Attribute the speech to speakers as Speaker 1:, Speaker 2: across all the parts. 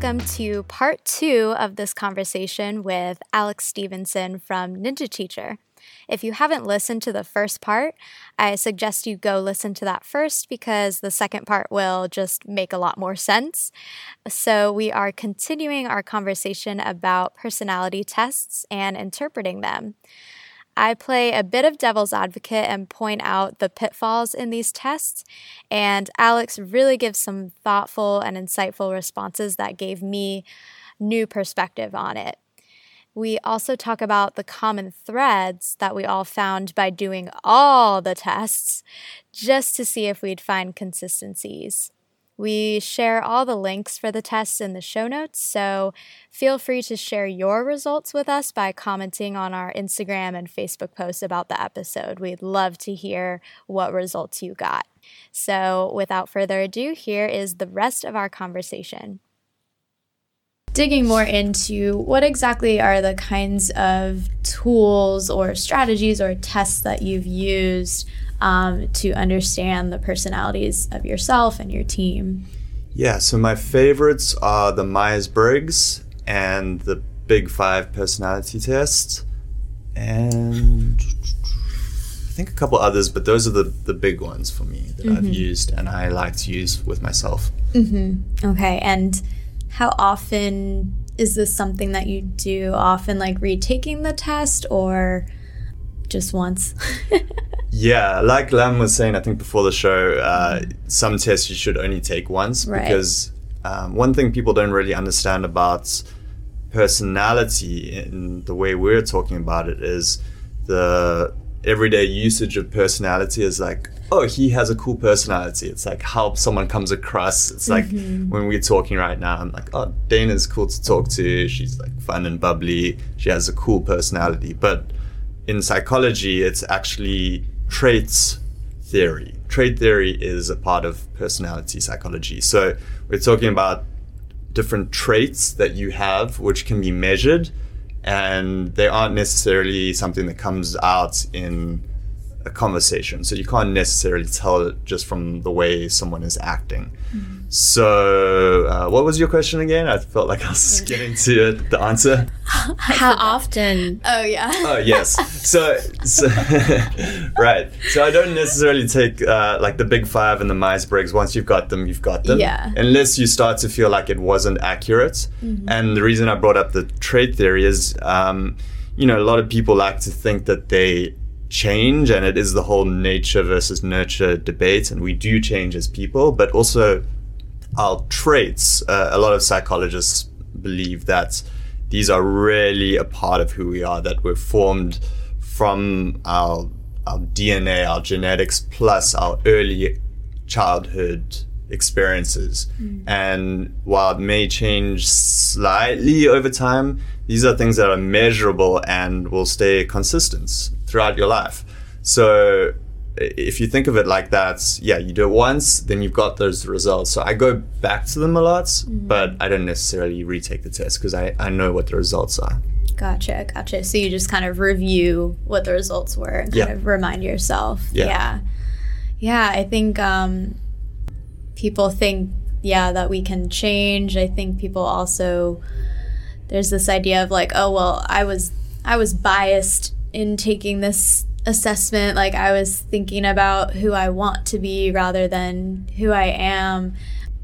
Speaker 1: welcome to part two of this conversation with Alex Stevenson from Ninja Teacher. If you haven't listened to the first part, I suggest you go listen to that first because the second part will just make a lot more sense. So, we are continuing our conversation about personality tests and interpreting them. I play a bit of devil's advocate and point out the pitfalls in these tests, and Alex really gives some thoughtful and insightful responses that gave me new perspective on it. We also talk about the common threads that we all found by doing all the tests just to see if we'd find consistencies. We share all the links for the tests in the show notes, so feel free to share your results with us by commenting on our Instagram and Facebook posts about the episode. We'd love to hear what results you got. So, without further ado, here is the rest of our conversation digging more into what exactly are the kinds of tools or strategies or tests that you've used um, to understand the personalities of yourself and your team.
Speaker 2: Yeah, so my favorites are the Myers Briggs and the Big Five personality test, and I think a couple others, but those are the, the big ones for me that mm-hmm. I've used and I like to use with myself.
Speaker 1: Mm-hmm. Okay, and how often is this something that you do often, like retaking the test or just once?
Speaker 2: Yeah, like Lam was saying, I think before the show, uh, some tests you should only take once right. because um, one thing people don't really understand about personality in the way we're talking about it is the everyday usage of personality is like, oh, he has a cool personality. It's like how someone comes across. It's like mm-hmm. when we're talking right now, I'm like, oh, Dana's cool to talk to. She's like fun and bubbly. She has a cool personality. But in psychology, it's actually traits theory. Trait theory is a part of personality psychology. So we're talking about different traits that you have which can be measured and they aren't necessarily something that comes out in a conversation. So you can't necessarily tell it just from the way someone is acting. Mm-hmm. So, uh, what was your question again? I felt like I was getting to the answer.
Speaker 3: How often?
Speaker 1: Oh yeah.
Speaker 2: oh yes. So, so right. So I don't necessarily take uh, like the big five and the Myers Briggs. Once you've got them, you've got them.
Speaker 1: Yeah.
Speaker 2: Unless you start to feel like it wasn't accurate. Mm-hmm. And the reason I brought up the trait theory is, um, you know, a lot of people like to think that they change and it is the whole nature versus nurture debate and we do change as people but also our traits, uh, a lot of psychologists believe that these are really a part of who we are, that we're formed from our, our DNA, our genetics, plus our early childhood experiences. Mm. And while it may change slightly over time, these are things that are measurable and will stay consistent throughout your life. So if you think of it like that, yeah, you do it once, then you've got those results. So I go back to them a lot, mm-hmm. but I don't necessarily retake the test because I, I know what the results are.
Speaker 1: Gotcha, gotcha. So you just kind of review what the results were and kind yeah. of remind yourself. Yeah. Yeah, yeah I think um, people think, yeah, that we can change. I think people also, there's this idea of like, oh, well, I was, I was biased in taking this assessment like i was thinking about who i want to be rather than who i am.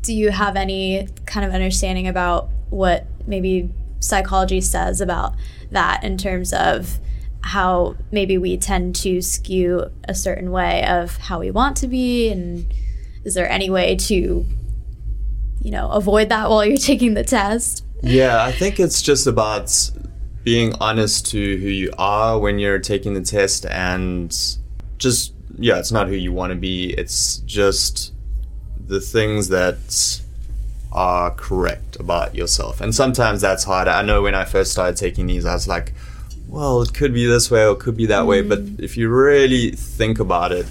Speaker 1: Do you have any kind of understanding about what maybe psychology says about that in terms of how maybe we tend to skew a certain way of how we want to be? And is there any way to you know avoid that while you're taking the test?
Speaker 2: Yeah i think it's just about being honest to who you are when you're taking the test and just yeah it's not who you want to be it's just the things that are correct about yourself and sometimes that's hard i know when i first started taking these i was like well it could be this way or it could be that mm. way but mm. if you really think about it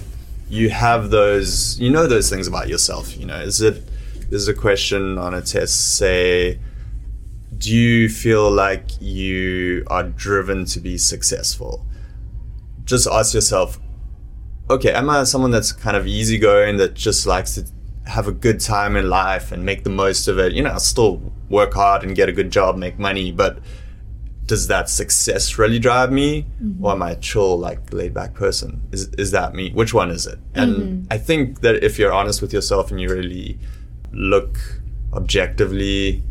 Speaker 2: you have those you know those things about yourself you know is it there's a question on a test say do you feel like you are driven to be successful? Just ask yourself, okay, am I someone that's kind of easygoing that just likes to have a good time in life and make the most of it. You know, I'll still work hard and get a good job, make money, but does that success really drive me mm-hmm. or am I a chill, like laid back person? Is, is that me? Which one is it? And mm-hmm. I think that if you're honest with yourself and you really look objectively,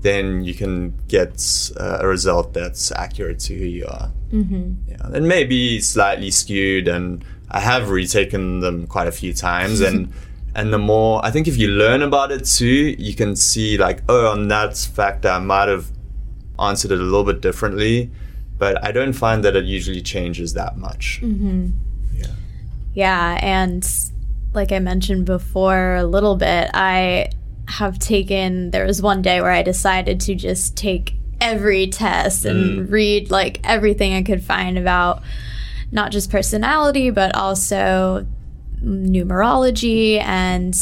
Speaker 2: then you can get uh, a result that's accurate to who you are. Mm-hmm. Yeah, and maybe slightly skewed, and I have retaken them quite a few times, and and the more I think if you learn about it too, you can see like, oh, on that factor, I might have answered it a little bit differently, but I don't find that it usually changes that much. Mm-hmm.
Speaker 1: Yeah. Yeah, and like I mentioned before a little bit, I have taken there was one day where I decided to just take every test and mm. read like everything I could find about not just personality but also numerology and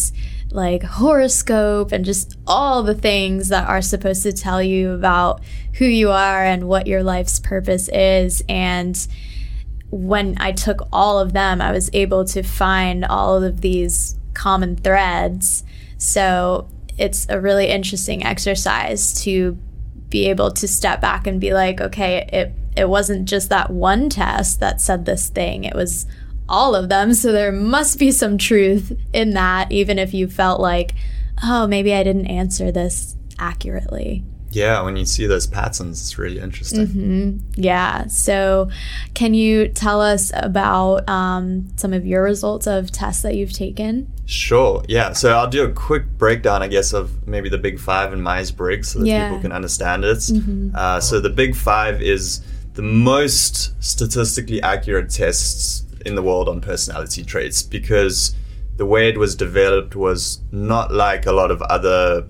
Speaker 1: like horoscope and just all the things that are supposed to tell you about who you are and what your life's purpose is. And when I took all of them, I was able to find all of these common threads. So it's a really interesting exercise to be able to step back and be like, okay, it it wasn't just that one test that said this thing. It was all of them. So there must be some truth in that, even if you felt like, oh, maybe I didn't answer this accurately.
Speaker 2: Yeah, when you see those patterns, it's really interesting. Mm-hmm.
Speaker 1: Yeah. So, can you tell us about um, some of your results of tests that you've taken?
Speaker 2: Sure. Yeah. So, I'll do a quick breakdown, I guess, of maybe the big five and Myers Briggs so that yeah. people can understand it. Mm-hmm. Uh, so, the big five is the most statistically accurate tests in the world on personality traits because the way it was developed was not like a lot of other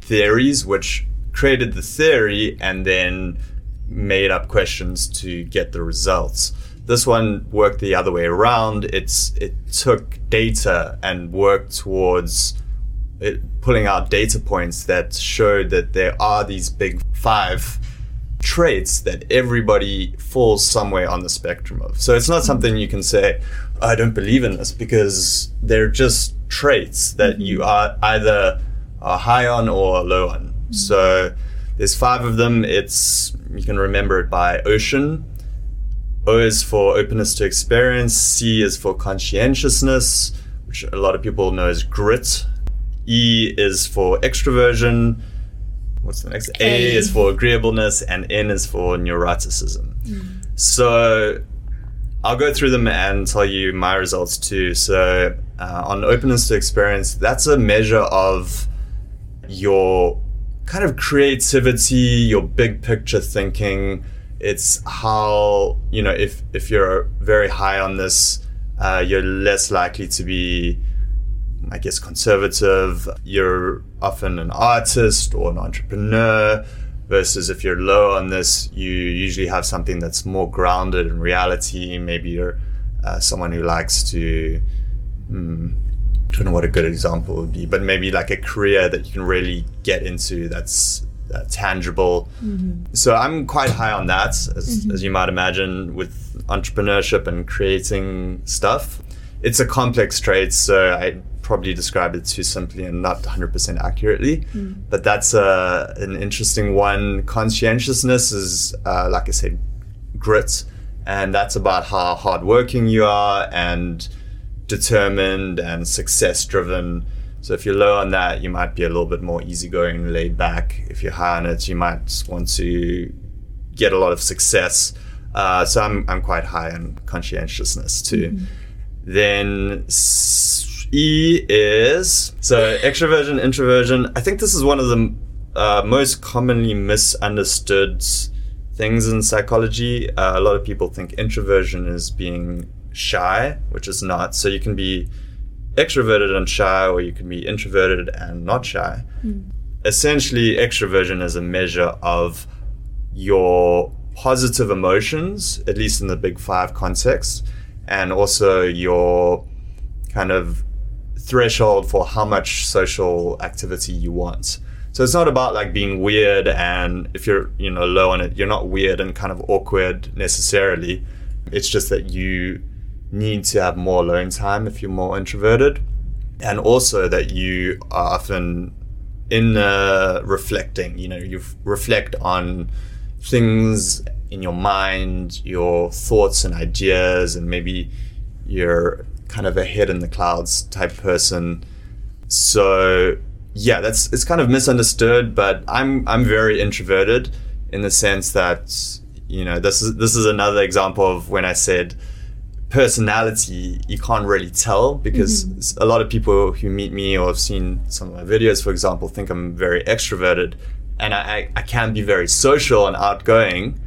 Speaker 2: theories, which created the theory and then made up questions to get the results. This one worked the other way around. It's it took data and worked towards it, pulling out data points that showed that there are these big five traits that everybody falls somewhere on the spectrum of. So it's not something you can say, I don't believe in this because they're just traits that you mm-hmm. are either are high on or low on. Mm-hmm. So there's five of them. It's you can remember it by ocean. O is for openness to experience. C is for conscientiousness, which a lot of people know as grit. E is for extroversion what's the next? A, A is for agreeableness, and N is for neuroticism. Mm. So I'll go through them and tell you my results too. So uh, on openness to experience, that's a measure of your kind of creativity, your big picture thinking. It's how you know if if you're very high on this, uh, you're less likely to be I guess, conservative, you're often an artist or an entrepreneur. Versus if you're low on this, you usually have something that's more grounded in reality. Maybe you're uh, someone who likes to, hmm, I don't know what a good example would be, but maybe like a career that you can really get into that's uh, tangible. Mm-hmm. So I'm quite high on that, as, mm-hmm. as you might imagine, with entrepreneurship and creating stuff. It's a complex trait, so I probably describe it too simply and not 100% accurately. Mm. But that's uh, an interesting one. Conscientiousness is, uh, like I said, grit. And that's about how hardworking you are and determined and success driven. So if you're low on that, you might be a little bit more easygoing, laid back. If you're high on it, you might want to get a lot of success. Uh, so I'm, I'm quite high on conscientiousness too. Mm-hmm. Then E is so extroversion, introversion. I think this is one of the uh, most commonly misunderstood things in psychology. Uh, a lot of people think introversion is being shy, which is not. So you can be extroverted and shy, or you can be introverted and not shy. Mm. Essentially, extroversion is a measure of your positive emotions, at least in the big five context, and also your kind of threshold for how much social activity you want. So it's not about like being weird and if you're, you know, low on it, you're not weird and kind of awkward necessarily. It's just that you need to have more alone time if you're more introverted. and also that you are often in uh, reflecting. You know, you reflect on things in your mind, your thoughts and ideas, and maybe you're kind of a head in the clouds type person. So yeah, that's it's kind of misunderstood, but I'm I'm very introverted in the sense that you know this is this is another example of when I said personality you can't really tell because mm-hmm. a lot of people who meet me or have seen some of my videos, for example, think I'm very extroverted, and I, I can be very social and outgoing,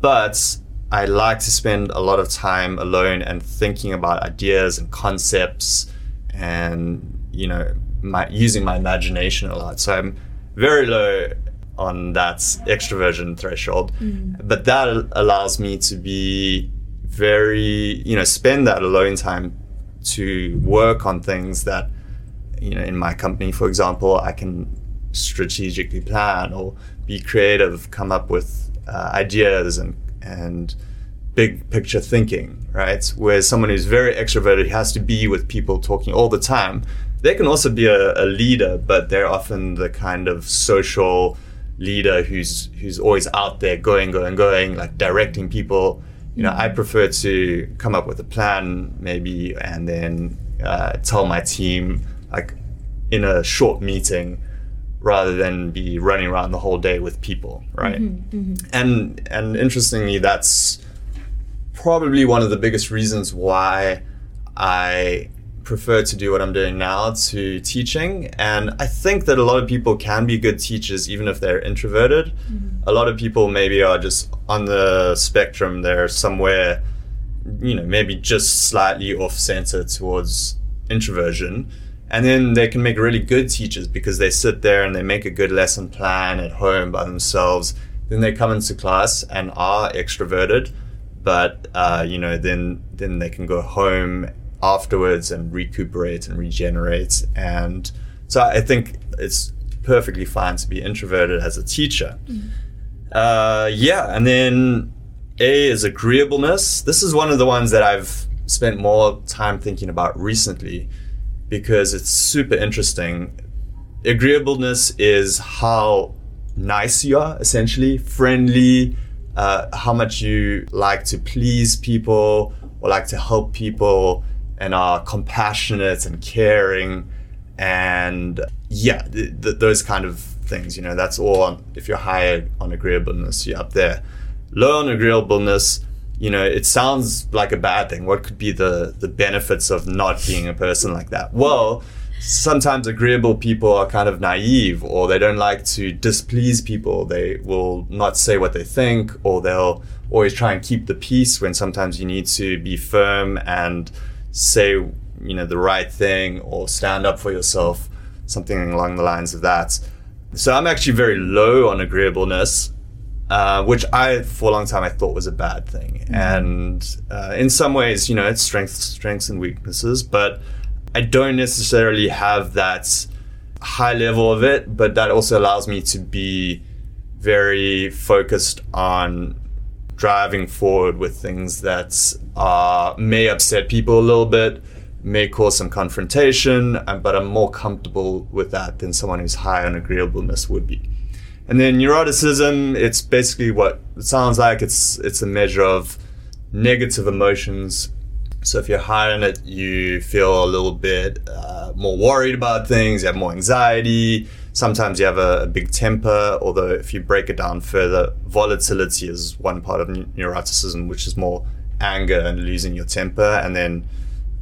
Speaker 2: but I like to spend a lot of time alone and thinking about ideas and concepts and you know my using my imagination a lot. So I'm very low on that extroversion threshold, mm. but that allows me to be very you know spend that alone time to work on things that you know in my company for example i can strategically plan or be creative come up with uh, ideas and and big picture thinking right? Whereas someone who's very extroverted has to be with people talking all the time. They can also be a, a leader but they're often the kind of social leader who's who's always out there going going going like directing people you know, I prefer to come up with a plan maybe and then uh, tell my team like in a short meeting rather than be running around the whole day with people, right? Mm-hmm, mm-hmm. And and interestingly, that's probably one of the biggest reasons why I prefer to do what I'm doing now to teaching. And I think that a lot of people can be good teachers even if they're introverted. Mm-hmm. A lot of people maybe are just on the spectrum, they're somewhere, you know, maybe just slightly off center towards introversion. And then they can make really good teachers because they sit there and they make a good lesson plan at home by themselves. Then they come into class and are extroverted, but uh, you know, then then they can go home afterwards and recuperate and regenerate. And so I think it's perfectly fine to be introverted as a teacher. Mm. Uh, yeah, and then A is agreeableness. This is one of the ones that I've spent more time thinking about recently because it's super interesting. Agreeableness is how nice you are, essentially, friendly, uh, how much you like to please people or like to help people and are compassionate and caring and yeah th- th- those kind of things you know that's all on, if you're high on agreeableness you're up there. Low on agreeableness you know it sounds like a bad thing. What could be the the benefits of not being a person like that? Well sometimes agreeable people are kind of naive or they don't like to displease people. They will not say what they think or they'll always try and keep the peace when sometimes you need to be firm and say you know the right thing or stand up for yourself something along the lines of that so i'm actually very low on agreeableness uh, which i for a long time i thought was a bad thing mm-hmm. and uh, in some ways you know it's strengths strengths and weaknesses but i don't necessarily have that high level of it but that also allows me to be very focused on driving forward with things that uh, may upset people a little bit, may cause some confrontation, but I'm more comfortable with that than someone who's high on agreeableness would be. And then neuroticism, it's basically what it sounds like. It's it's a measure of negative emotions. So if you're high on it, you feel a little bit uh, more worried about things. You have more anxiety Sometimes you have a, a, big temper, although if you break it down further, volatility is one part of neuroticism, which is more anger and losing your temper. And then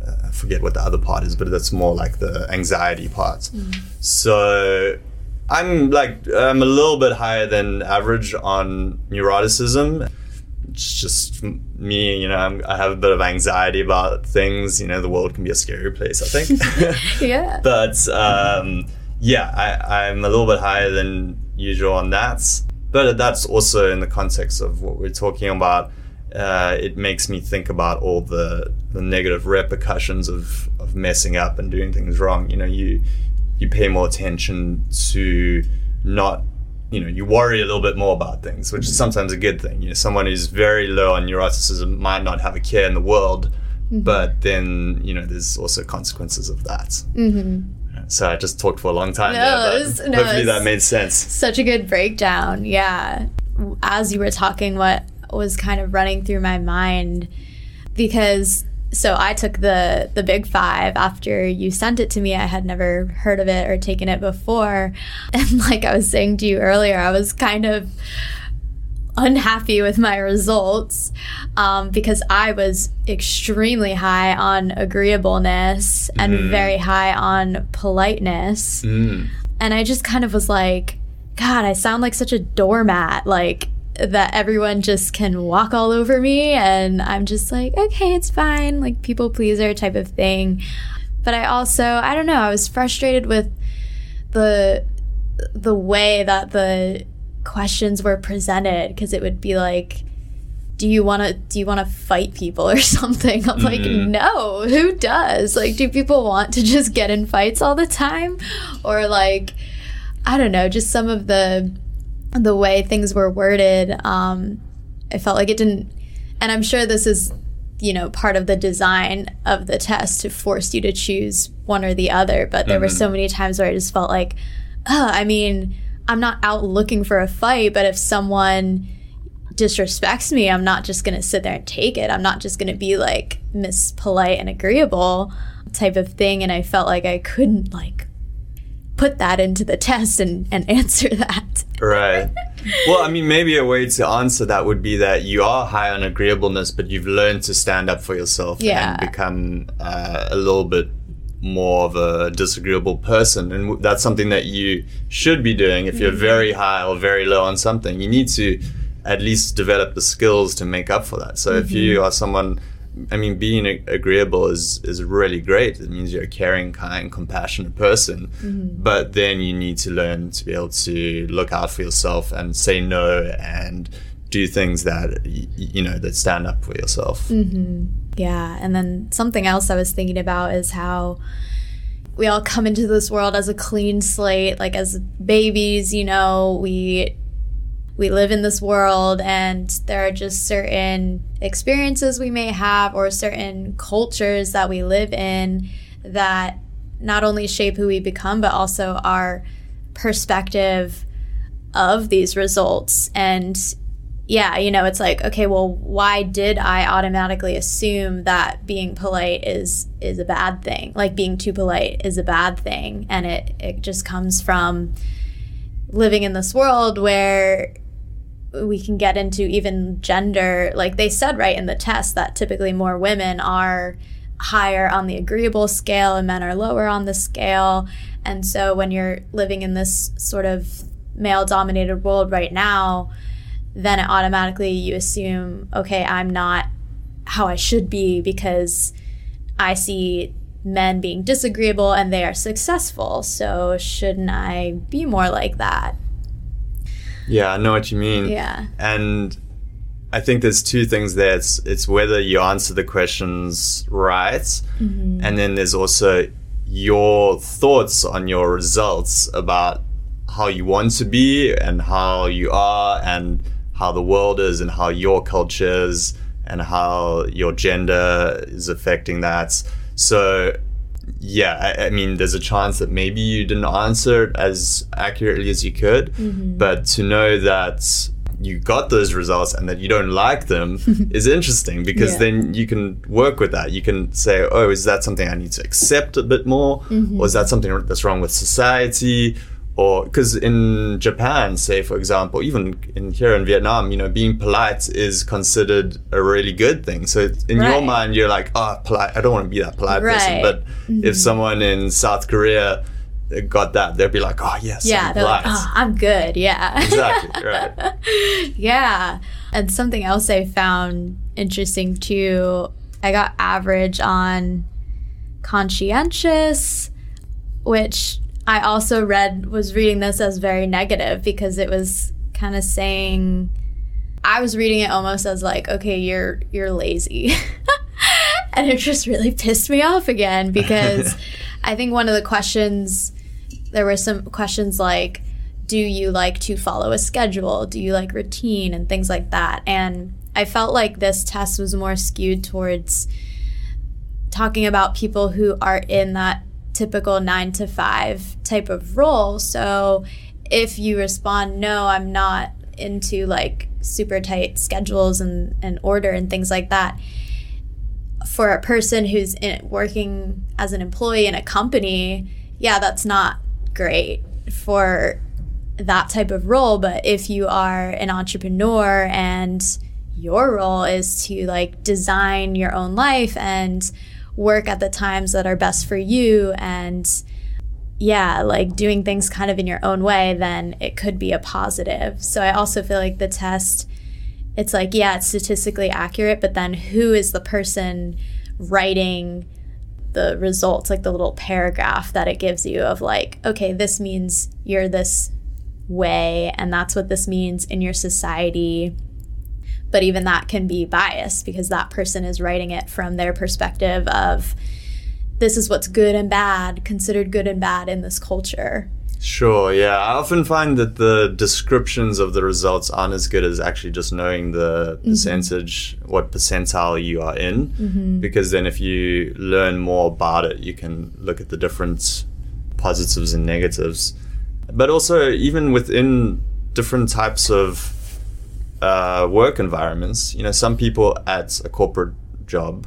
Speaker 2: uh, I forget what the other part is, but that's more like the anxiety part. Mm. So I'm like, I'm a little bit higher than average on neuroticism. It's just me, you know, I'm, i have a bit of anxiety about things. You know, the world can be a scary place, I think.
Speaker 4: yeah.
Speaker 2: but, um, yeah, I, I'm a little bit higher than usual on that. But that's also in the context of what we're talking about. Uh, it makes me think about all the, the negative repercussions of, of messing up and doing things wrong. You know, you you pay more attention to not you know you worry a little bit more about things which is sometimes a good thing you know someone who's very low on neuroticism might not have a care in the world mm-hmm. but then you know there's also consequences of that. Mm-hmm. So I just talked for a long time. No, there, was, no hopefully that made sense.
Speaker 1: Such a good breakdown. Yeah. As you were talking, what was kind of running through my mind because so I took the the Big Five after you sent it to me. I had never heard of it or taken it before, and like I was saying to you earlier, I was kind of unhappy with my results um, because I was extremely high on agreeableness mm. and very high on politeness, mm. and I just kind of was like, God, I sound like such a doormat. Like that everyone just can walk all over me and I'm just like, okay, it's fine, like people pleaser type of thing. But I also, I don't know, I was frustrated with the the way that the questions were presented because it would be like do you want to do you want to fight people or something i'm mm-hmm. like no who does like do people want to just get in fights all the time or like i don't know just some of the the way things were worded, um, I felt like it didn't. And I'm sure this is, you know, part of the design of the test to force you to choose one or the other. But there mm-hmm. were so many times where I just felt like, oh, I mean, I'm not out looking for a fight, but if someone disrespects me, I'm not just going to sit there and take it. I'm not just going to be like Miss Polite and Agreeable type of thing. And I felt like I couldn't like put that into the test and, and answer that.
Speaker 2: Right. Well, I mean, maybe a way to answer that would be that you are high on agreeableness, but you've learned to stand up for yourself yeah. and become uh, a little bit more of a disagreeable person. And that's something that you should be doing if you're mm-hmm. very high or very low on something. You need to at least develop the skills to make up for that. So mm-hmm. if you mm-hmm. are someone I mean, being agreeable is is really great. It means you're a caring, kind, compassionate person. Mm-hmm. But then you need to learn to be able to look out for yourself and say no and do things that you know that stand up for yourself.
Speaker 1: Mm-hmm. Yeah, and then something else I was thinking about is how we all come into this world as a clean slate, like as babies. You know, we we live in this world and there are just certain experiences we may have or certain cultures that we live in that not only shape who we become but also our perspective of these results and yeah you know it's like okay well why did i automatically assume that being polite is is a bad thing like being too polite is a bad thing and it it just comes from living in this world where we can get into even gender. Like they said right in the test that typically more women are higher on the agreeable scale and men are lower on the scale. And so when you're living in this sort of male dominated world right now, then it automatically you assume, okay, I'm not how I should be because I see men being disagreeable and they are successful. So shouldn't I be more like that?
Speaker 2: Yeah, I know what you mean.
Speaker 1: Yeah.
Speaker 2: And I think there's two things there. It's, it's whether you answer the questions right, mm-hmm. and then there's also your thoughts on your results about how you want to be and how you are and how the world is and how your culture is and how your gender is affecting that. So yeah, I, I, mean, there's a chance that maybe you didn't answer it as accurately as you could, mm-hmm. but to know that you got those results and that you don't like them is interesting because yeah. then you can work with that. You can say, oh, is that something I need to accept a bit more? Mm-hmm. Or is that something that's wrong with society? Or because in Japan, say for example, even in here in Vietnam, you know, being polite is considered a really good thing. So in right. your mind, you're like, oh, polite. I don't want to be that polite right. person. But mm-hmm. if someone in South Korea got that, they'd be like, oh yes,
Speaker 1: yeah,
Speaker 2: I'm
Speaker 1: they're polite. like, oh, I'm good. Yeah,
Speaker 2: exactly right.
Speaker 1: yeah, and something else I found interesting too. I got average on conscientious, which I also read was reading this as very negative because it was kind of saying I was reading it almost as like, okay, you're you're lazy. and it just really pissed me off again because I think one of the questions there were some questions like do you like to follow a schedule? Do you like routine and things like that? And I felt like this test was more skewed towards talking about people who are in that typical nine to five type of role. So if you respond, no, I'm not into like super tight schedules and, and order and things like that, for a person who's in, working as an employee in a company, yeah, that's not great for that type of role. But if you are an entrepreneur and your role is to like design your own life and work at the times that are best for you and yeah, like doing things kind of in your own way, then it could be a positive. So I also feel like the test, it's like, yeah, it's statistically accurate, but then who is the person writing the results, like the little paragraph that it gives you of like, okay, this means you're this way, and that's what this means in your society. But even that can be biased because that person is writing it from their perspective of this is what's good and bad, considered good and bad in this culture.
Speaker 2: Sure, yeah. I often find that the descriptions of the results aren't as good as actually just knowing the mm-hmm. percentage, what percentile you are in. Mm-hmm. Because then if you learn more about it, you can look at the different positives and negatives. But also, even within different types of uh, work environments, you know, some people at a corporate job,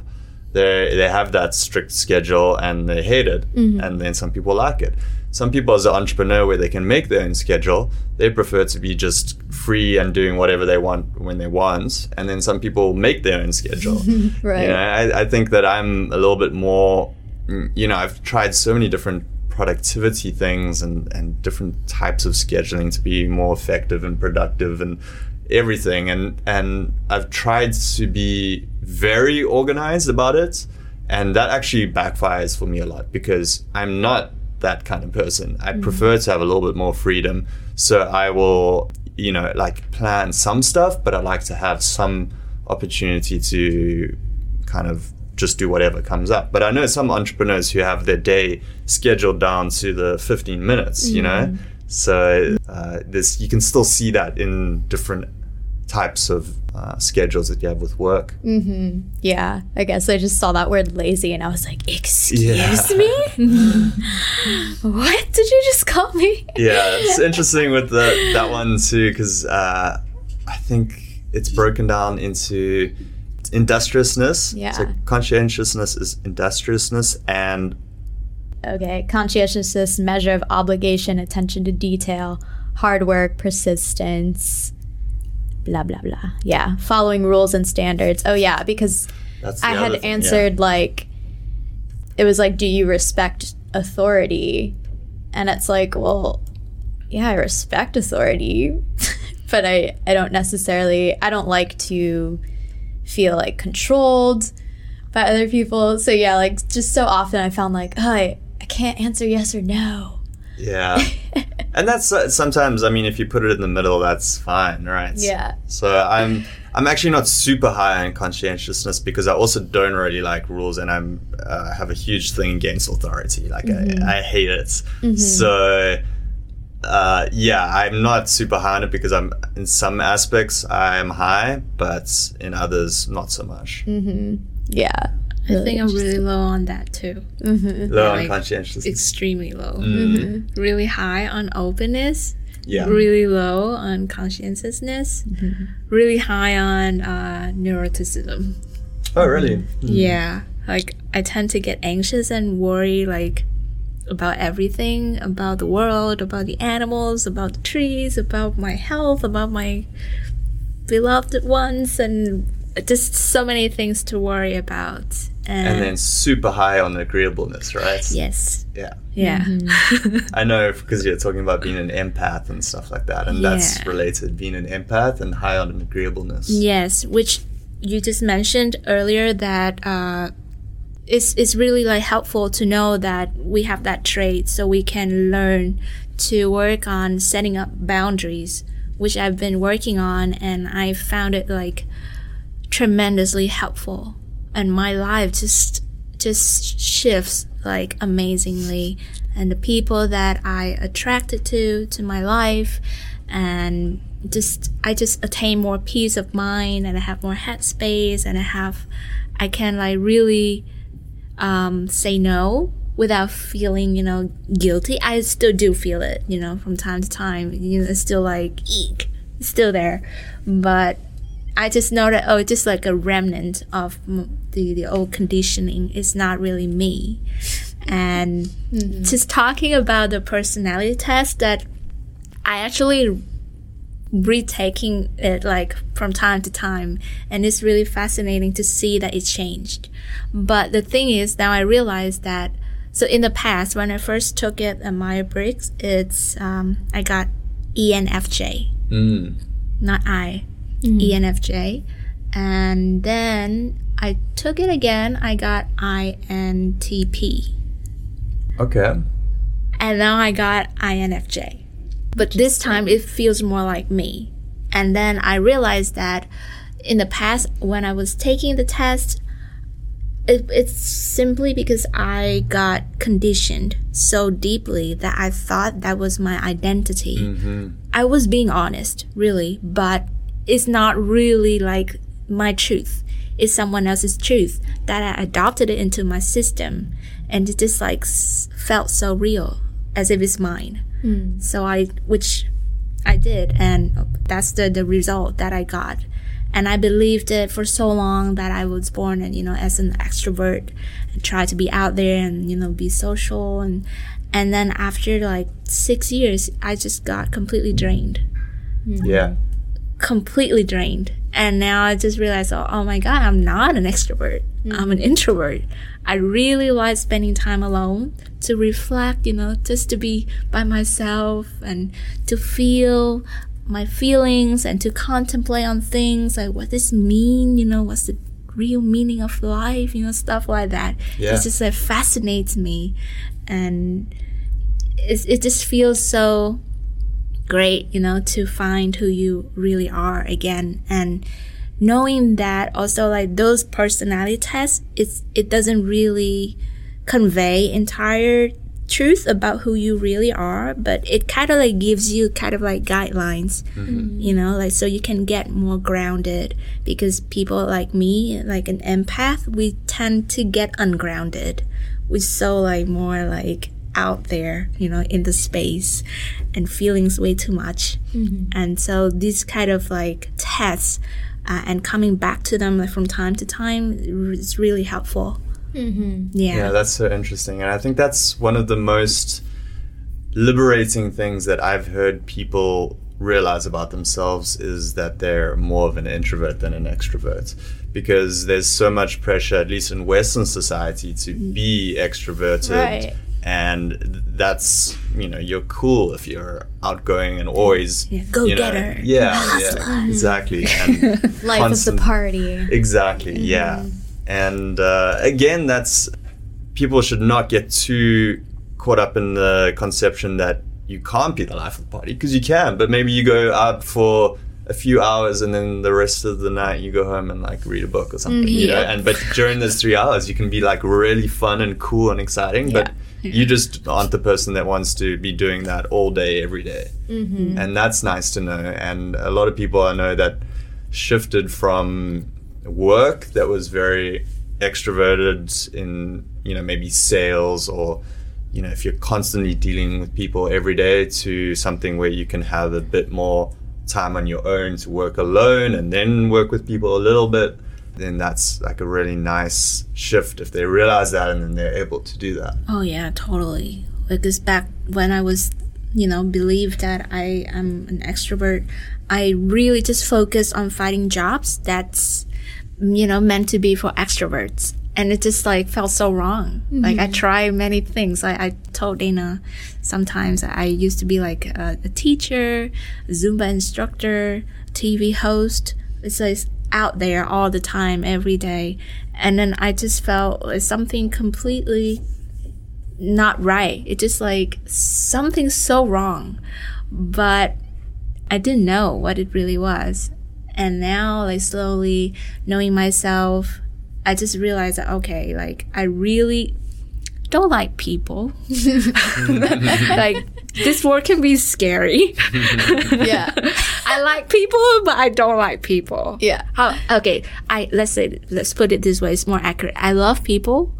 Speaker 2: they they have that strict schedule and they hate it, mm-hmm. and then some people like it. Some people as an entrepreneur where they can make their own schedule they prefer to be just free and doing whatever they want when they want and then some people make their own schedule. Right. You know, I, I think that i'm a little bit more mm, you know i've tried so many different productivity things and, and different types of scheduling to be more effective and productive and everything and and i've tried to be very organized about it and that actually backfires for me a lot because i'm not that kind of person. I mm. prefer to have a little bit more freedom. So I will, you know, like plan some stuff, but I like to have some opportunity to kind of just do whatever comes up. But I know some entrepreneurs who have their day scheduled down to the 15 minutes, mm. you know? Mm. So uh, this you can still see that in different types of uh, schedules that you have with work.
Speaker 1: Mm-hmm. Yeah, I guess I just saw that word lazy and I was like, "Excuse yeah. me, what did you just call me?"
Speaker 2: yeah, it's interesting with the, that one too because uh, I think it's broken down into industriousness. Yeah. So conscientiousness is industriousness and.
Speaker 1: Okay, conscientiousness, measure of obligation, attention to detail, hard work, persistence blah blah blah. Yeah, following rules and standards. Oh yeah, because I had thing, answered yeah. like it was like, do you respect authority? And it's like, well, yeah, I respect authority, but I I don't necessarily I don't like to feel like controlled by other people. So yeah, like just so often I found like, oh, I, I can't answer yes or no.
Speaker 2: Yeah. and that's uh, sometimes i mean if you put it in the middle that's fine right
Speaker 1: yeah
Speaker 2: so i'm i'm actually not super high on conscientiousness because i also don't really like rules and i'm uh, have a huge thing against authority like mm-hmm. I, I hate it mm-hmm. so uh, yeah i'm not super high on it because i'm in some aspects i'm high but in others not so much
Speaker 1: mm-hmm. yeah
Speaker 3: I think I'm really low on that too.
Speaker 2: Mm-hmm. Low like, on conscientiousness.
Speaker 3: Extremely low. Mm-hmm. Really high on openness.
Speaker 2: Yeah.
Speaker 3: Really low on conscientiousness. Mm-hmm. Really high on uh, neuroticism.
Speaker 2: Oh, really?
Speaker 3: Mm-hmm. Yeah. Like I tend to get anxious and worry like about everything, about the world, about the animals, about the trees, about my health, about my beloved ones and just so many things to worry about.
Speaker 2: And, and then super high on agreeableness, right?
Speaker 3: Yes.
Speaker 2: Yeah.
Speaker 3: Yeah. Mm-hmm.
Speaker 2: I know because you're talking about being an empath and stuff like that, and yeah. that's related. Being an empath and high on agreeableness.
Speaker 3: Yes, which you just mentioned earlier that uh, it's it's really like helpful to know that we have that trait, so we can learn to work on setting up boundaries, which I've been working on, and I found it like tremendously helpful and my life just just shifts like amazingly and the people that I attracted to to my life and just I just attain more peace of mind and I have more headspace and I have I can like really um, say no without feeling, you know, guilty. I still do feel it, you know, from time to time. You know, it's still like, eek, it's still there. But I just know that, oh, it's just like a remnant of the, the old conditioning. It's not really me. And mm-hmm. just talking about the personality test that I actually retaking it like from time to time and it's really fascinating to see that it changed but the thing is now i realize that so in the past when i first took it at myers-briggs it's um, i got enfj mm. not i mm. enfj and then i took it again i got intp
Speaker 2: okay
Speaker 3: and now i got infj but this time it feels more like me. And then I realized that in the past, when I was taking the test, it, it's simply because I got conditioned so deeply that I thought that was my identity. Mm-hmm. I was being honest, really, but it's not really like my truth. It's someone else's truth that I adopted it into my system, and it just like felt so real, as if it's mine. Mm. So I, which I did, and that's the, the result that I got. And I believed it for so long that I was born and, you know, as an extrovert and try to be out there and, you know, be social. And, and then after like six years, I just got completely drained.
Speaker 2: Mm-hmm. Yeah.
Speaker 3: Completely drained. And now I just realized, oh, oh my God, I'm not an extrovert. Mm-hmm. I'm an introvert. I really like spending time alone to reflect, you know, just to be by myself and to feel my feelings and to contemplate on things like what this mean, you know, what's the real meaning of life, you know, stuff like that. Yeah. It just like fascinates me and it, it just feels so great, you know, to find who you really are again and knowing that also like those personality tests it's it doesn't really convey entire truth about who you really are but it kind of like gives you kind of like guidelines mm-hmm. you know like so you can get more grounded because people like me like an empath we tend to get ungrounded we're so like more like out there you know in the space and feelings way too much mm-hmm. and so these kind of like tests uh, and coming back to them like, from time to time is really helpful. Mm-hmm. Yeah.
Speaker 2: Yeah, that's so interesting. And I think that's one of the most liberating things that I've heard people realize about themselves is that they're more of an introvert than an extrovert because there's so much pressure at least in western society to be extroverted right and that's you know you're cool if you're outgoing and always
Speaker 3: yeah, go
Speaker 2: you
Speaker 3: know, getter
Speaker 2: yeah, yeah exactly. And
Speaker 1: life constant, of the party.
Speaker 2: Exactly mm-hmm. yeah and uh, again that's people should not get too caught up in the conception that you can't be the life of the party because you can but maybe you go out for a few hours and then the rest of the night you go home and like read a book or something mm-hmm. you know and but during those three hours you can be like really fun and cool and exciting yeah. but you just aren't the person that wants to be doing that all day, every day. Mm-hmm. And that's nice to know. And a lot of people I know that shifted from work that was very extroverted in, you know, maybe sales or, you know, if you're constantly dealing with people every day to something where you can have a bit more time on your own to work alone and then work with people a little bit then that's like a really nice shift if they realize that and then they're able to do that.
Speaker 3: Oh yeah, totally. Because back when I was, you know, believed that I am an extrovert, I really just focused on finding jobs that's, you know, meant to be for extroverts. And it just like felt so wrong. Mm-hmm. Like I tried many things. I, I told Dana sometimes I used to be like a, a teacher, a Zumba instructor, TV host. It's like out there all the time, every day. And then I just felt something completely not right. It just like something so wrong. But I didn't know what it really was. And now, like, slowly knowing myself, I just realized that, okay, like, I really don't like people. like, this work can be scary.
Speaker 1: yeah.
Speaker 3: I like people, but I don't like people.
Speaker 1: Yeah.
Speaker 3: How, okay. I let's say let's put it this way. It's more accurate. I love people,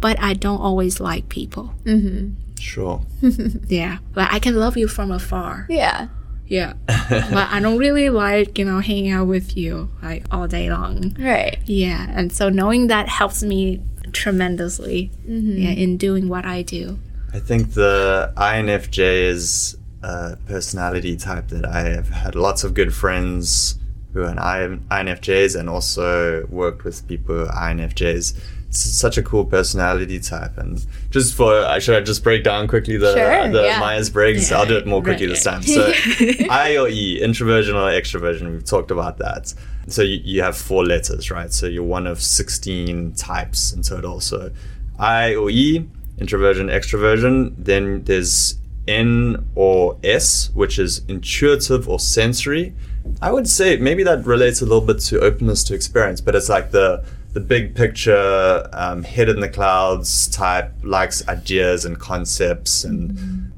Speaker 3: but I don't always like people.
Speaker 1: Mm-hmm.
Speaker 2: Sure.
Speaker 3: Yeah, like I can love you from afar.
Speaker 1: Yeah.
Speaker 3: Yeah, but I don't really like you know hanging out with you like all day long.
Speaker 1: Right.
Speaker 3: Yeah, and so knowing that helps me tremendously. Yeah, in doing what I do.
Speaker 2: I think the INFJ is a personality type that I have had lots of good friends who are INFJs and also worked with people who are INFJs. It's such a cool personality type. And just for, I should I just break down quickly the,
Speaker 1: Sure,
Speaker 2: the
Speaker 1: yeah.
Speaker 2: Myers Briggs? I'll do it more quickly
Speaker 3: right.
Speaker 2: this time. So, I or E, introversion or extroversion, we've talked about that. So, you, you have four letters, right? So, you're one of 16 types in total. So, I or E, introversion, extroversion. Then there's N or S, which is intuitive or sensory. I would say maybe that relates a little bit to openness to experience, but it's like the the big picture, um, head in the clouds type, likes ideas and concepts, and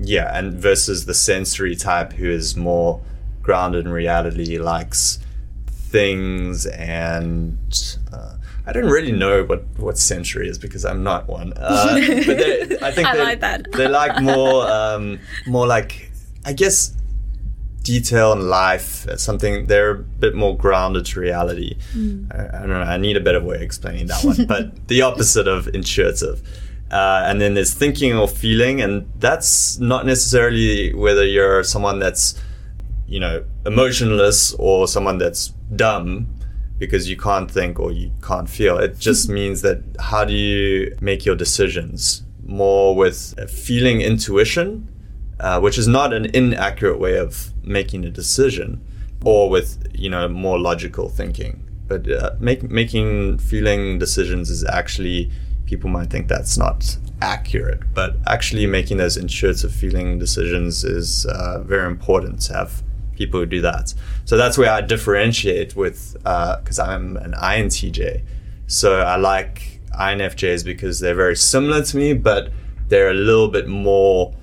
Speaker 2: yeah, and versus the sensory type who is more grounded in reality, likes things and. Uh, I don't really know what, what sensory is because I'm not one. Uh, but they, I think
Speaker 3: I
Speaker 2: they,
Speaker 3: like that.
Speaker 2: they like more um, more like I guess detail and life, uh, something they're a bit more grounded to reality. I, I don't know. I need a better way of explaining that one, but the opposite of intuitive. Uh, and then there's thinking or feeling, and that's not necessarily whether you're someone that's, you know, emotionless or someone that's dumb because you can't think or you can't feel. It just means that how do you make your decisions more with feeling intuition, uh, which is not an inaccurate way of making a decision, or with you know more logical thinking. But uh, make, making feeling decisions is actually people might think that's not accurate, but actually making those intuitive feeling decisions is uh, very important to have people who do that. So that's where I differentiate with because I'm an INTJ. So I like INFJs because they're very similar to me, but they're a little bit more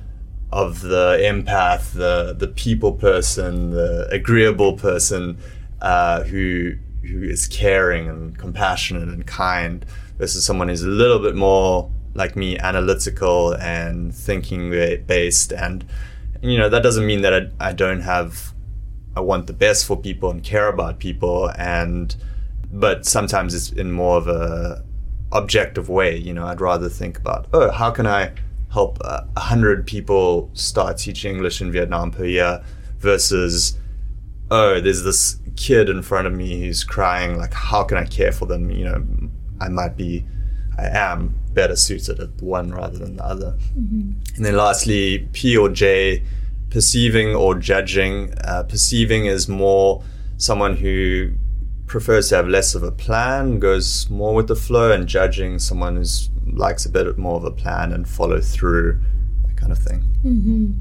Speaker 2: of the empath, the the people person, the agreeable person uh, who who is caring and compassionate and kind, versus someone who's a little bit more like me, analytical and thinking based And you know that doesn't mean that I, I don't have I want the best for people and care about people and but sometimes it's in more of a objective way you know I'd rather think about oh how can I help a uh, hundred people start teaching English in Vietnam per year versus oh there's this kid in front of me who's crying like how can I care for them? You know I might be I am better suited at one rather than the other. And then lastly P or J perceiving or judging. Uh, perceiving is more someone who prefers to have less of a plan, goes more with the flow, and judging someone who likes a bit more of a plan and follow through, that kind of thing.
Speaker 1: Mm-hmm.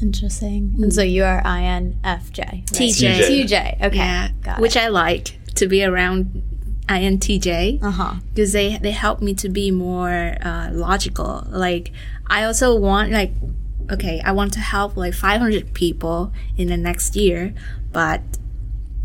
Speaker 1: Interesting. And so you are INFJ. Right?
Speaker 3: TJ.
Speaker 1: TJ. Okay.
Speaker 3: Yeah,
Speaker 1: Got
Speaker 3: which
Speaker 1: it.
Speaker 3: I like to be around INTJ
Speaker 1: Uh huh.
Speaker 3: because they they help me to be more uh, logical. Like I also want like okay, I want to help like 500 people in the next year, but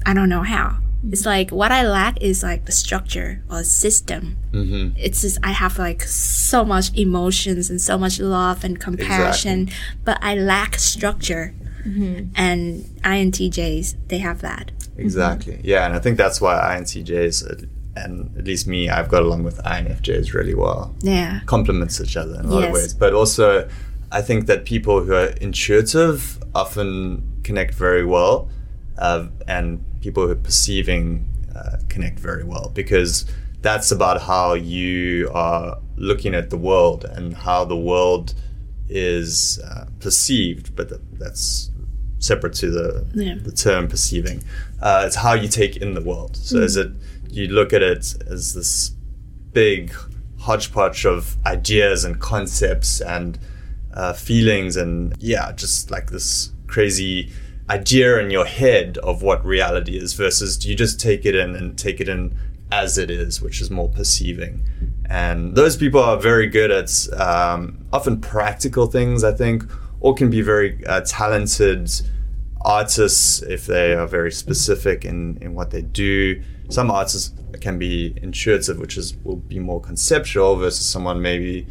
Speaker 3: I don't know how. It's like what I lack is like the structure or system.
Speaker 2: Mm-hmm.
Speaker 3: It's just I have like so much emotions and so much love and compassion, but I lack structure. And INTJs, they have that.
Speaker 2: Exactly. Yeah, and I think that's why INTJs, uh, and at least me, I've got along with INFJs really well.
Speaker 3: Yeah.
Speaker 2: complements each other in a lot of ways. But also, I think that people who are intuitive often connect very well, uh, and people who are perceiving uh, connect very well because that's about how you are looking at the world and how the world is uh, perceived. But th- that's separate to the
Speaker 3: Yeah.
Speaker 2: the term perceiving. Uh, it's how you take in the world. So is it you look at it as this big hodgepodge of ideas and concepts and uh, feelings and yeah, just like this crazy idea in your head of what reality is versus you just take it in and take it in as it is, which is more perceiving. And those people are very good at um, often practical things, I think, or can be very uh, talented artists, if they are very specific in, in what they do, some artists can be intuitive, which is will be more conceptual, versus someone maybe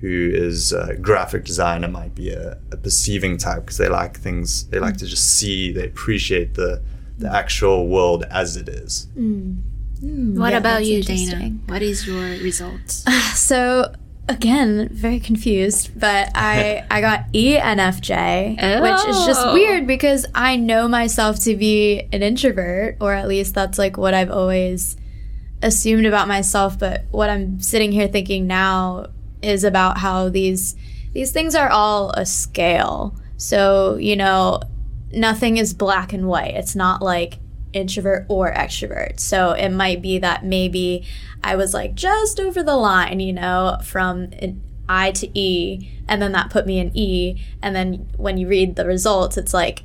Speaker 2: who is a graphic designer might be a, a perceiving type because they like things they like to just see they appreciate the the actual world as it is.
Speaker 3: Mm. Mm, what yeah, about you, Dana? What is your results?
Speaker 1: so again, very confused, but I I got ENFJ, oh. which is just oh. weird because I know myself to be an introvert, or at least that's like what I've always assumed about myself. But what I'm sitting here thinking now is about how these these things are all a scale. So you know, nothing is black and white. It's not like introvert or extrovert. So it might be that maybe I was like just over the line, you know, from an I to E, and then that put me in E. And then when you read the results, it's like,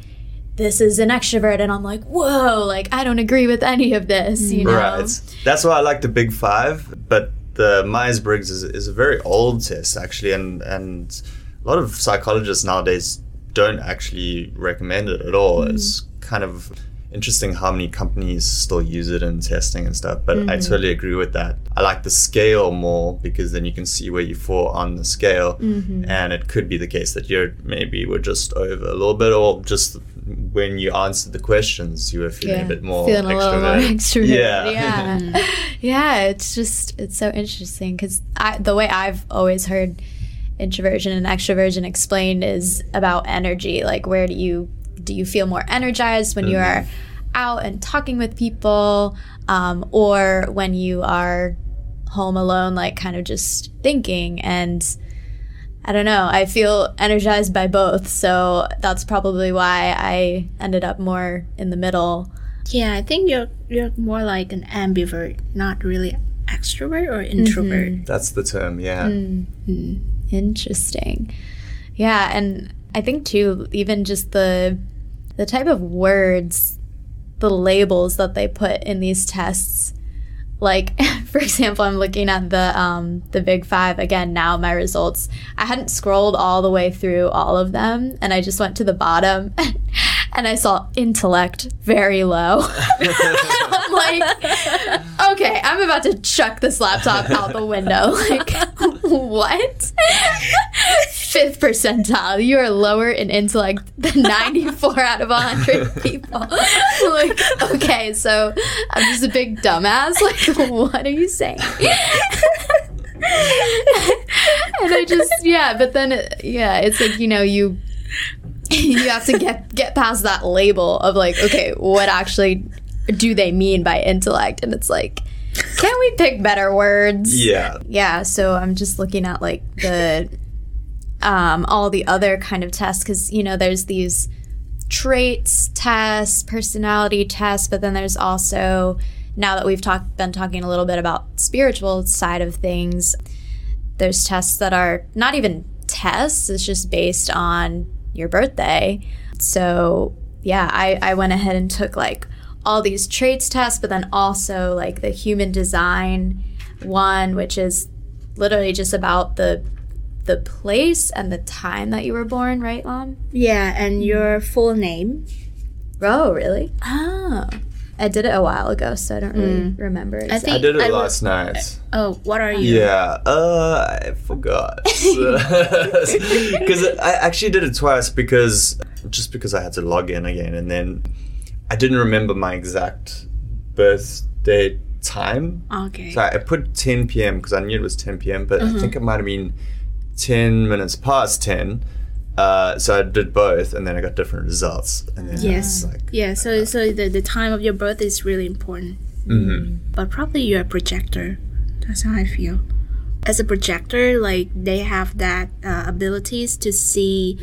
Speaker 1: this is an extrovert. And I'm like, whoa, like I don't agree with any of this, you know? Right.
Speaker 2: That's why I like the big five. But the Myers Briggs is, is a very old test, actually. And, and a lot of psychologists nowadays don't actually recommend it at all. Mm. It's kind of interesting how many companies still use it in testing and stuff. But mm-hmm. I totally agree with that. I like the scale more because then you can see where you fall on the scale. Mm-hmm. And it could be the case that you're maybe were just over a little bit, or just when you answered the questions, you were feeling yeah. a bit more feeling extrovert. a little more extrovert.
Speaker 1: Yeah, yeah, yeah. It's just it's so interesting because the way I've always heard introversion and extroversion explained is about energy. Like, where do you do you feel more energized when mm-hmm. you are out and talking with people, um, or when you are home alone, like kind of just thinking and. I don't know. I feel energized by both, so that's probably why I ended up more in the middle.
Speaker 3: Yeah, I think you're you're more like an ambivert, not really extrovert or introvert. Mm-hmm.
Speaker 2: That's the term, yeah. Mm-hmm.
Speaker 1: Interesting. Yeah, and I think too, even just the the type of words, the labels that they put in these tests. Like, for example, I'm looking at the um, the Big Five again now. My results. I hadn't scrolled all the way through all of them, and I just went to the bottom, and I saw intellect very low. I'm like, okay, I'm about to chuck this laptop out the window. Like, what? Fifth percentile. You are lower in intellect than 94 out of 100 people. like, okay, so I'm just a big dumbass. Like, what are you saying? and I just, yeah, but then, it, yeah, it's like, you know, you you have to get get past that label of like, okay, what actually do they mean by intellect? And it's like, can we pick better words?
Speaker 2: Yeah.
Speaker 1: Yeah. So I'm just looking at like the um, all the other kind of tests because you know there's these traits tests, personality tests, but then there's also now that we've talked been talking a little bit about spiritual side of things, there's tests that are not even tests. It's just based on your birthday. So yeah, I, I went ahead and took like all these traits tests, but then also like the human design one, which is literally just about the the place and the time that you were born, right, Mom?
Speaker 3: Yeah, and your full name.
Speaker 1: Oh, really? Oh. I did it a while ago, so I don't really mm. remember.
Speaker 2: I, think I did it I last night.
Speaker 3: Oh, what are you?
Speaker 2: Yeah, uh, I forgot because I actually did it twice because just because I had to log in again, and then I didn't remember my exact birthday time.
Speaker 3: Okay.
Speaker 2: So I put 10 p.m. because I knew it was 10 p.m., but mm-hmm. I think it might have been 10 minutes past 10 uh, so I did both, and then I got different results. And then
Speaker 3: yes, like, yeah. So so the, the time of your birth is really important. Mm-hmm. But probably you're a projector. That's how I feel. As a projector, like they have that uh, abilities to see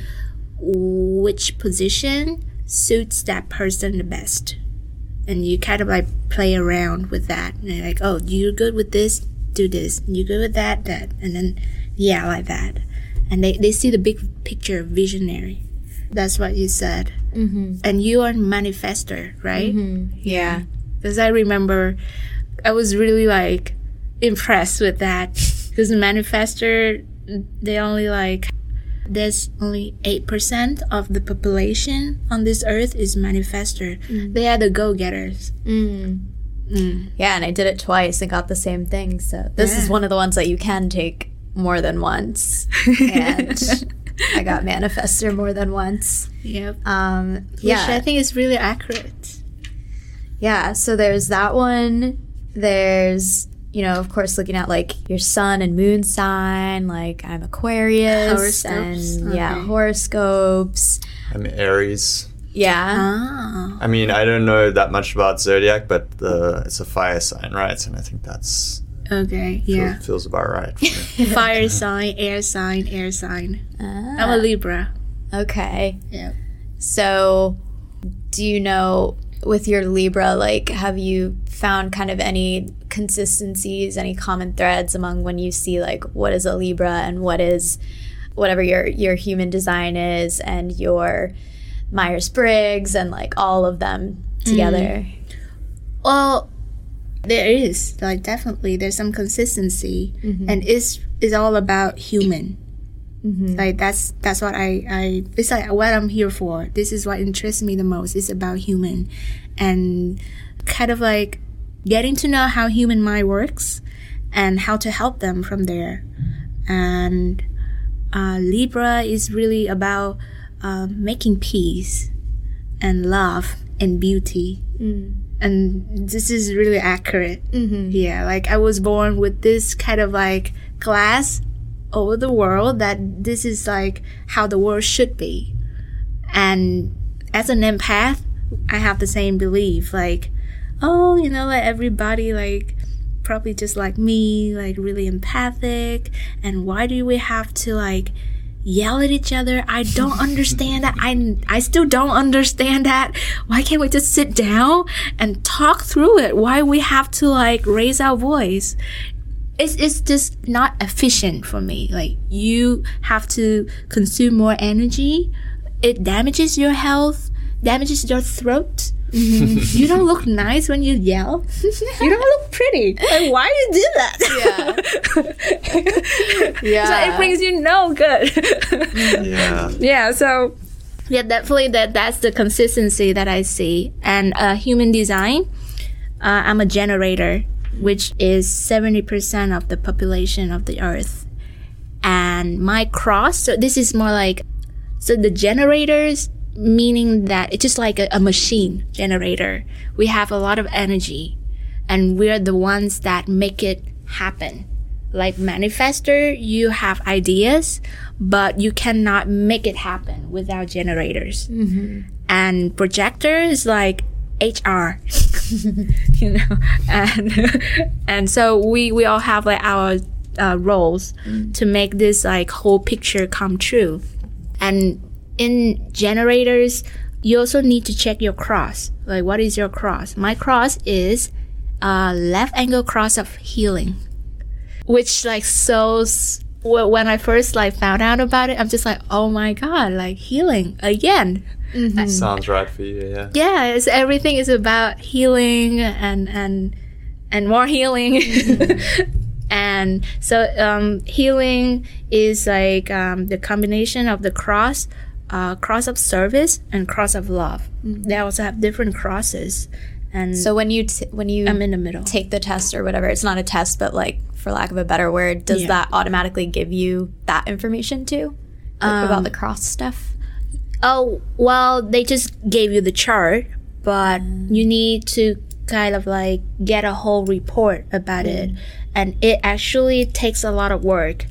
Speaker 3: which position suits that person the best, and you kind of like play around with that. And like, oh, you're good with this, do this. You're good with that, that, and then yeah, like that and they, they see the big picture visionary that's what you said mm-hmm. and you are a manifester right
Speaker 1: mm-hmm. yeah
Speaker 3: because i remember i was really like impressed with that because the manifester they only like there's only 8% of the population on this earth is manifester. They are the go-getters.
Speaker 1: Yeah, and I did it twice and got the same thing. So this is one of the ones that you can take more than once. and I got manifester more than once.
Speaker 3: Yep.
Speaker 1: Um,
Speaker 3: Which
Speaker 1: yeah,
Speaker 3: I think is really accurate.
Speaker 1: yeah. So there's that one. There's you know, of course, looking at like your sun and moon sign. Like I'm Aquarius,
Speaker 3: Horoscopes?
Speaker 1: and yeah, horoscopes.
Speaker 2: I'm Aries.
Speaker 1: Yeah,
Speaker 3: Ah.
Speaker 2: I mean, I don't know that much about zodiac, but the it's a fire sign, right? And I think that's
Speaker 3: Okay.
Speaker 2: feels,
Speaker 3: Yeah.
Speaker 2: feels about right.
Speaker 3: Fire sign, air sign, air sign. I'm
Speaker 1: Ah,
Speaker 3: a Libra.
Speaker 1: okay.
Speaker 3: Yeah.
Speaker 1: So, do you know with your Libra, like, have you found kind of any consistencies, any common threads among when you see like what is a Libra and what is whatever your your human design is and your Myers Briggs and like all of them together? Mm.
Speaker 3: Well, there is like definitely there's some consistency, mm-hmm. and it's it's all about human. Mm-hmm. Like that's that's what I I it's like what I'm here for. This is what interests me the most. It's about human, and kind of like getting to know how human mind works, and how to help them from there. And uh, Libra is really about uh, making peace and love and beauty and this is really accurate. Mm-hmm. Yeah, like I was born with this kind of like glass over the world that this is like how the world should be. And as an empath, I have the same belief like, oh, you know, like everybody like probably just like me, like really empathic. And why do we have to like yell at each other? I don't understand that. I, I still don't understand that. Why can't we just sit down and talk through it? Why we have to like raise our voice? It's, it's just not efficient for me. Like you have to consume more energy. It damages your health, damages your throat. You don't look nice when you yell. you don't look pretty. Like, why you do that?
Speaker 1: Yeah.
Speaker 3: so it brings you no good.
Speaker 2: yeah.
Speaker 3: yeah. So yeah, definitely that that's the consistency that I see. And uh, human design, uh, I'm a generator, which is seventy percent of the population of the Earth. And my cross, so this is more like, so the generators meaning that it's just like a, a machine generator. We have a lot of energy, and we're the ones that make it happen. Like manifester, you have ideas, but you cannot make it happen without generators. And projector is like HR, you know, and and so we we all have like our uh, roles to make this like whole picture come true. And in generators, you also need to check your cross. Like, what is your cross? My cross is a left angle cross of healing, which like so. When I first like found out about it, I'm just like, oh my god, like healing again.
Speaker 2: That sounds right for you, yeah.
Speaker 3: Yeah, it's, everything is about healing and and and more healing. and so um, healing is like um, the combination of the cross, uh, cross of service and cross of love. Mm-hmm. They also have different crosses, and
Speaker 1: So when you t- when you
Speaker 3: I'm in the middle.
Speaker 1: take the test or whatever, it's not a test, but like for lack of a better word, does
Speaker 3: Yeah.
Speaker 1: that automatically give you that information too? Like about the um, cross stuff?
Speaker 3: Oh, well, they just gave you the chart, but mm. you need to kind of like get a whole report about mm. it. And it actually takes a lot of work.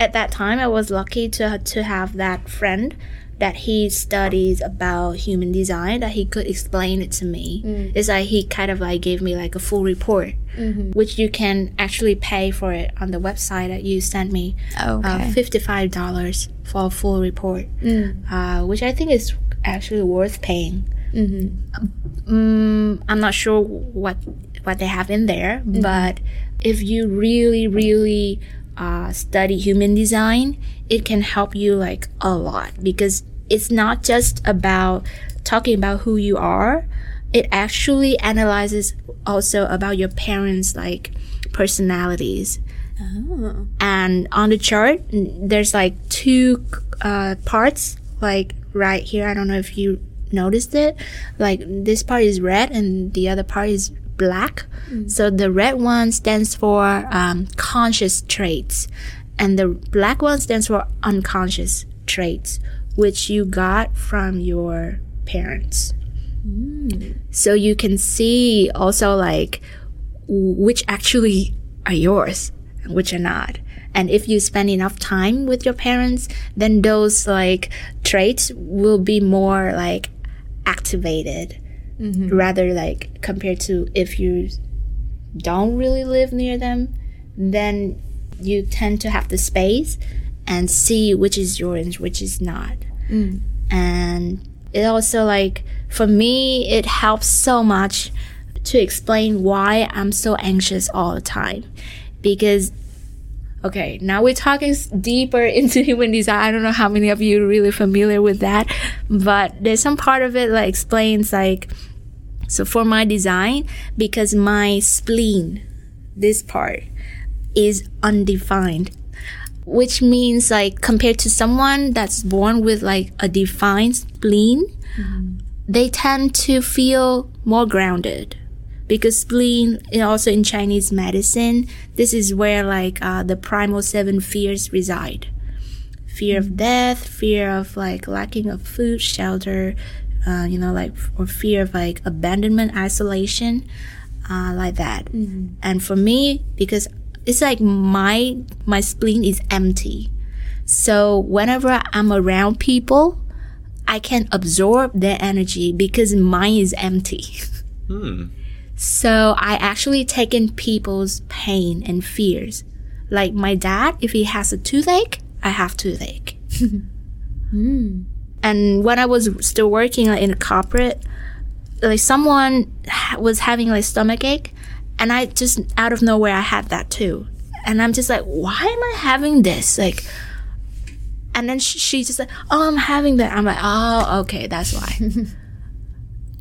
Speaker 3: At that time, I was lucky to, to have that friend that he studies about human design that he could explain it to me. It's like he kind of like gave me like a full report, which you can actually pay for it on the website that you sent me.
Speaker 1: Oh,
Speaker 3: uh, fifty-five dollars for a full report, uh, which I think is actually worth paying. Mm, I'm not sure what what they have in there, but if you really, really uh, study human design, it can help you like a lot because it's not just about talking about who you are. It actually analyzes also about your parents' like personalities and on the chart there's like two uh, parts, like right here. I don't know if you noticed it. Like this part is red and the other part is black. Mm. So the red one stands for um, conscious traits, and the black one stands for unconscious traits, which you got from your parents. Mm. So you can see also like which actually are yours and which are not. And if you spend enough time with your parents, then those like traits will be more like activated mm-hmm. rather like compared to if you don't really live near them, then you tend to have the space and see which is yours, which is not. Mm. And it also like for me it helps so much to explain why I'm so anxious all the time because okay now we're talking deeper into human design i don't know how many of you are really familiar with that but there's some part of it that explains like so for my design because my spleen this part is undefined which means like compared to someone that's born with like a defined spleen mm-hmm. they tend to feel more grounded. Because spleen also in chinese medicine this is where like uh, the primal seven fears reside. Fear of death fear of like lacking of food shelter uh, you know like or fear of like abandonment isolation uh, like that mm-hmm. and for me because it's like my my spleen is empty so whenever i'm around people i can absorb their energy because mine is empty hmm. so i actually take in people's pain and fears like my dad if he has a toothache i have toothache hmm. And when i was still working like, in a corporate like someone was having like stomach ache and I just out of nowhere I had that too. And I'm just like, why am I having this? Like, and then she, she just like, oh, I'm having that. I'm like, oh, okay, that's why.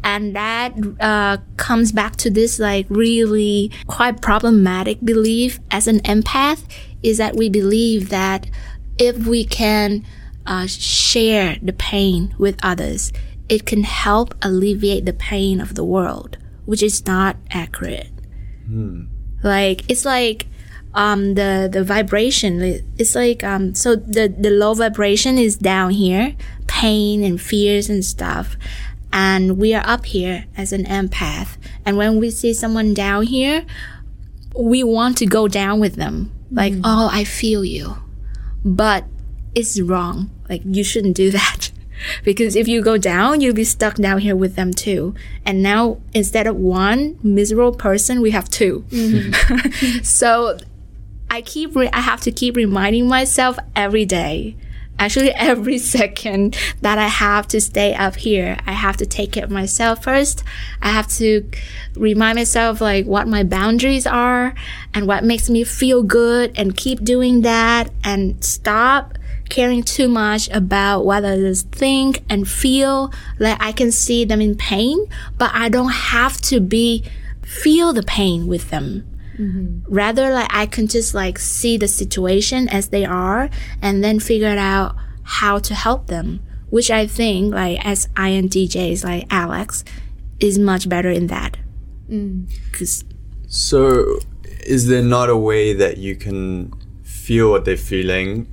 Speaker 3: and that uh, comes back to this like really quite problematic belief as an empath is that we believe that if we can uh, share the pain with others, it can help alleviate the pain of the world, which is not accurate. Hmm. Like it's like um, the the vibration. It's like um, so the the low vibration is down here, pain and fears and stuff, and we are up here as an empath. And when we see someone down here, we want to go down with them. Like, mm. oh, I feel you, but it's wrong. Like you shouldn't do that because if you go down, you'll be stuck down here with them too. And now instead of one miserable person, we have 2 mm-hmm. so I keep, re- I have to keep reminding myself every day. Actually, every second that I have to stay up here, I have to take care of myself first. I have to remind myself like what my boundaries are and what makes me feel good and keep doing that and stop caring too much about what others think and feel. Like I can see them in pain, but I don't have to be feel the pain with them. Mm-hmm. Rather, like I can just like see the situation as they are and then figure out how to help them. Which I think, like as INTJs like Alex, is much better in that.
Speaker 2: Mm. Cause so, is there not a way that you can feel what they're feeling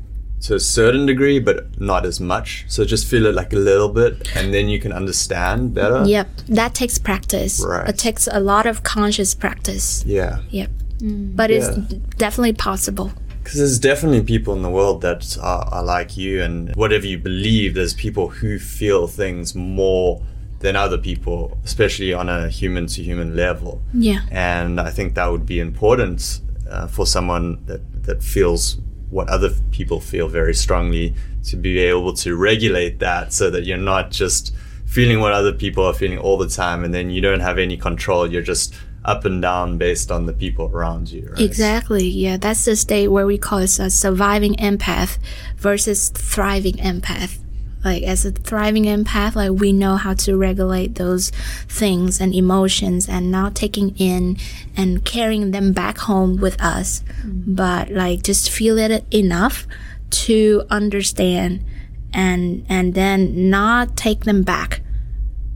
Speaker 2: to a certain degree, but not as much. So just feel it like a little bit, and then you can understand better.
Speaker 3: Yep, that takes practice.
Speaker 2: Right.
Speaker 3: It takes a lot of conscious practice.
Speaker 2: Yeah.
Speaker 3: Yep. Mm. But yeah. it's definitely possible.
Speaker 2: Because there's definitely people in the world that are, are like you, and whatever you believe, there's people who feel things more than other people, especially on a human to human level.
Speaker 3: Yeah.
Speaker 2: And I think that would be important uh, for someone that, that feels what other people feel very strongly to be able to regulate that so that you're not just feeling what other people are feeling all the time and then you don't have any control. You're just up and down based on the people around you right?
Speaker 3: exactly. Yeah that's the state where we call it a surviving empath versus thriving empath like as a thriving empath like we know how to regulate those things and emotions and not taking in and carrying them back home with us mm-hmm. but like just feel it enough to understand and and then not take them back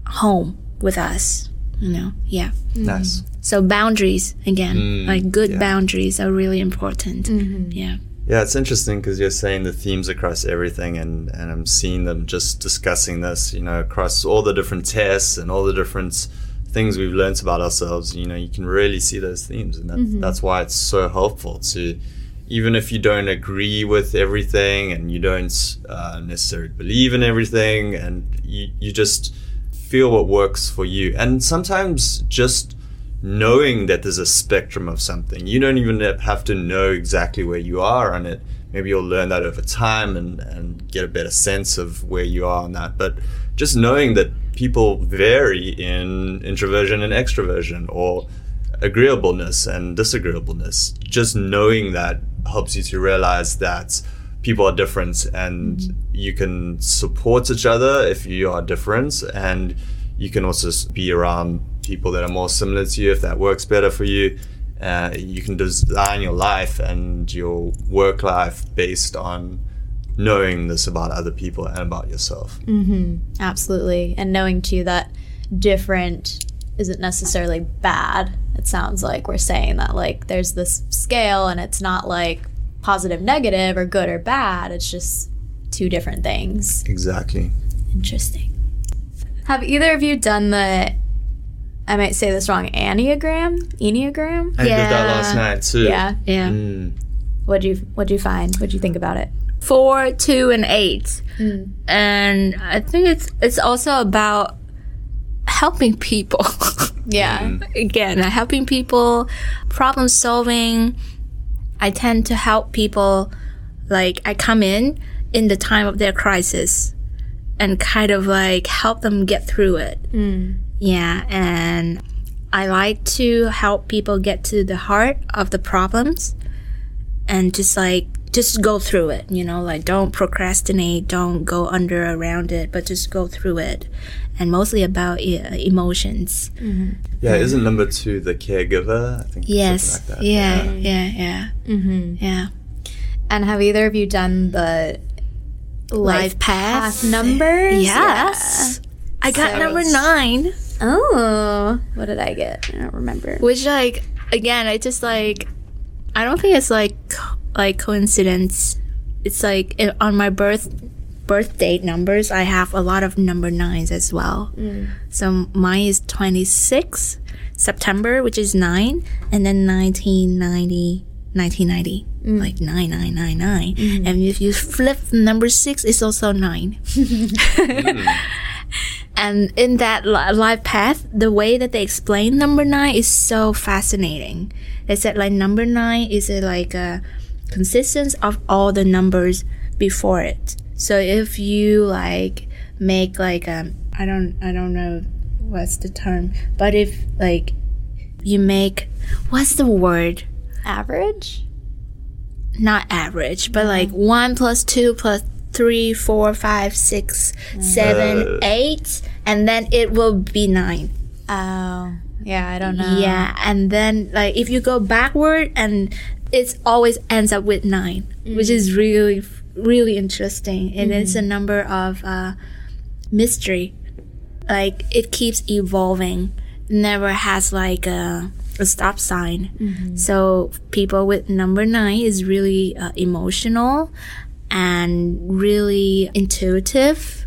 Speaker 3: home with us. You know, yeah. Mm-hmm.
Speaker 2: Nice.
Speaker 3: So boundaries again, mm, like good
Speaker 2: yeah.
Speaker 3: boundaries are really important. Mm-hmm. Yeah.
Speaker 2: Yeah, it's interesting because you're saying the themes across everything, and, and I'm seeing them just discussing this, you know, across all the different tests and all the different things we've learned about ourselves. You know, you can really see those themes, and that, that's why it's so helpful to, even if you don't agree with everything and you don't uh, necessarily believe in everything, and you, you just feel what works for you. And sometimes just knowing that there's a spectrum of something. You don't even have to know exactly where you are on it. Maybe you'll learn that over time and, and get a better sense of where you are on that. But just knowing that people vary in introversion and extroversion or agreeableness and disagreeableness, just knowing that helps you to realize that people are different and mm-hmm. you can support each other if you are different and you can also be around people that are more similar to you if that works better for you. Uh, you can design your life and your work life based on knowing this about other people and about yourself.
Speaker 1: Absolutely. And knowing too that different isn't necessarily bad. It sounds like we're saying that like there's this scale and it's not like positive, negative, or good or bad. It's just two different things.
Speaker 2: Exactly.
Speaker 1: Interesting. Have either of you done the I might say this wrong, Enneagram? Enneagram?
Speaker 2: I did that last night too.
Speaker 1: Yeah.
Speaker 3: Yeah.
Speaker 2: Mm.
Speaker 1: What'd you what'd you find? What'd you think about it?
Speaker 3: Four, two, and eight. And I think it's it's also about helping people.
Speaker 1: Yeah.
Speaker 3: Again, uh, helping people, problem solving. I tend to help people like I come in in the time of their crisis and kind of like help them get through it. Yeah, and I like to help people get to the heart of the problems and just like just go through it, you know, like don't procrastinate, don't go under around it, but just go through it. And mostly about e- emotions.
Speaker 2: Yeah, isn't number two the caregiver? I think
Speaker 3: Yes.
Speaker 2: like that.
Speaker 3: yeah, yeah, yeah. Mm-hmm. Yeah.
Speaker 1: And have either of you done the
Speaker 3: Life
Speaker 1: path
Speaker 3: path.
Speaker 1: numbers?
Speaker 3: Yes. I got
Speaker 1: So
Speaker 3: number nine,
Speaker 1: Yeah. Oh, what did I get? I don't remember.
Speaker 3: which like again, I just like I don't think it's like co- like coincidence. It's like i- on my birth birth date numbers, I have a lot of number nines as well. Mm. So mine is twenty six September, which is nine, and then 1990, 1990, mm. like nine nine nine nine. Mm. And if you flip number six, it's also nine. And in that li- life path, the way that they explain number nine is so fascinating. They said like number nine is a, like a consistence of all the numbers before it. So if you like make like um I don't I don't know what's the term, but if like you make what's the word?
Speaker 1: Average?
Speaker 3: Not average, but like one plus two plus three, four, five, six, seven,
Speaker 2: Uh.
Speaker 3: eight, and then it will be nine.
Speaker 1: Oh, yeah, I don't know.
Speaker 3: Yeah, and then like if you go backward, and it always ends up with nine, which is really really interesting, and it's a number of uh, mystery. Like it keeps evolving, never has like a, a stop sign. So people with number nine is really uh, emotional and really intuitive,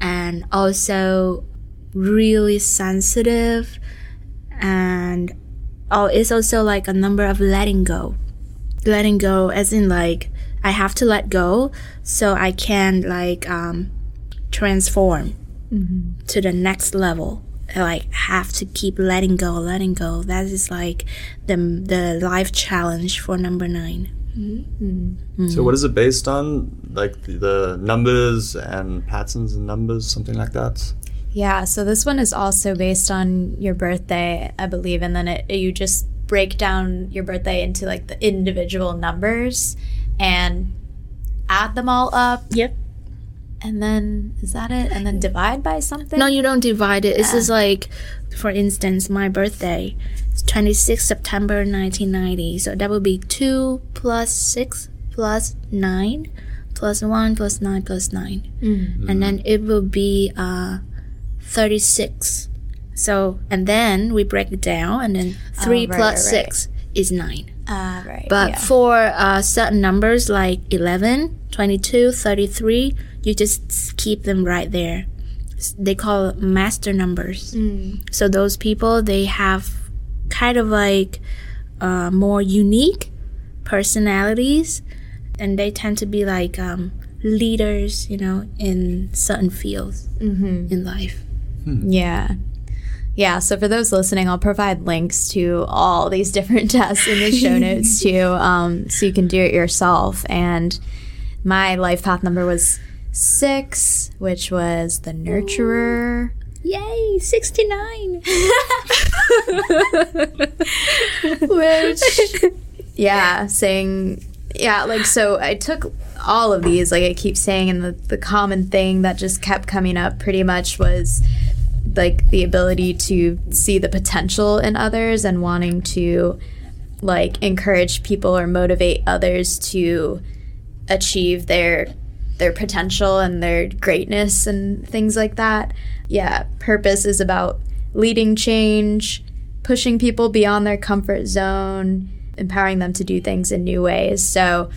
Speaker 3: and also really sensitive and oh it's also like a number of letting go. Letting go as in like i have to let go so i can like um transform to the next level. I, like have to keep letting go letting go. That is like the the life challenge for number nine Mm-hmm.
Speaker 2: So what is it based on? Like the, the numbers and patterns and numbers, something like that?
Speaker 1: Yeah, so this one is also based on your birthday, I believe, and then it, you just break down your birthday into like the individual numbers and add them all up,
Speaker 3: yep
Speaker 1: and then is that it? And then divide by something?
Speaker 3: No, you don't divide it. This is like, for instance, my birthday is 26 September 1990. So that would be 2 plus 6 plus 9 plus 1 plus 9 plus 9. Mm. And then it will be uh, 36. So, and then we break it down, and then 3 oh, right, plus right, 6 is 9.
Speaker 1: Uh, right.
Speaker 3: But yeah. for uh, certain numbers like 11, 22, 33, you just keep them right there. They call it master numbers. Mm. So those people, they have kind of like uh, more unique personalities and they tend to be like um, leaders, you know, in certain fields mm-hmm. in life.
Speaker 1: Hmm. Yeah. Yeah, so for those listening, I'll provide links to all these different tests in the show notes too, um, so you can do it yourself. And my life path number was six, which was the nurturer.
Speaker 3: Yay, 69.
Speaker 1: which, yeah, saying, yeah, like, so I took all of these, like I keep saying, and the, the common thing that just kept coming up pretty much was like the ability to see the potential in others and wanting to like encourage people or motivate others to achieve their their potential and their greatness and things like that. Yeah, purpose is about leading change, pushing people beyond their comfort zone, empowering them to do things in new ways. So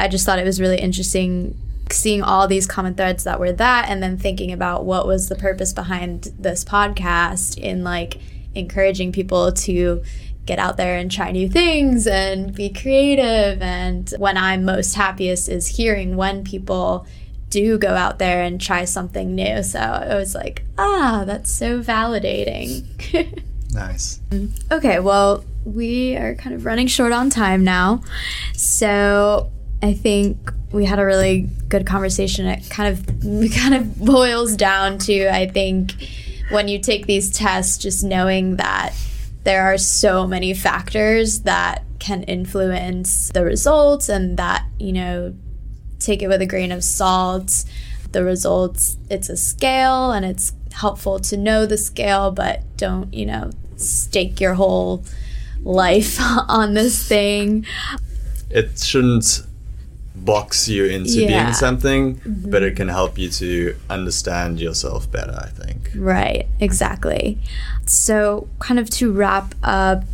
Speaker 1: I just thought it was really interesting seeing all these common threads that were that and then thinking about what was the purpose behind this podcast in like encouraging people to get out there and try new things and be creative. And when i'm most happiest is hearing when people do go out there and try something new. So it was like ah that's so validating.
Speaker 2: Nice.
Speaker 1: Okay well we are kind of running short on time now. So i think we had a really good conversation. It kind of kind of boils down to I think when you take these tests, just knowing that there are so many factors that can influence the results, and that you know take it with a grain of salt. The results, it's a scale, and it's helpful to know the scale, but don't you know stake your whole life on this thing.
Speaker 2: It shouldn't box you into yeah. being something, mm-hmm. but it can help you to understand yourself better, I think.
Speaker 1: Right, exactly. So, kind of to wrap up,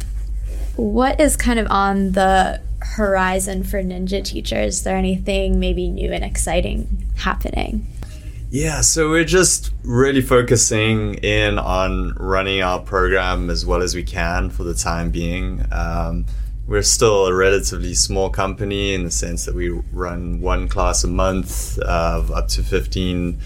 Speaker 1: what is kind of on the horizon for Ninja Teacher? Is there anything maybe new and exciting happening?
Speaker 2: Yeah, so we're just really focusing in on running our program as well as we can for the time being. Um, we're still a relatively small company in the sense that we run one class a month of up to 15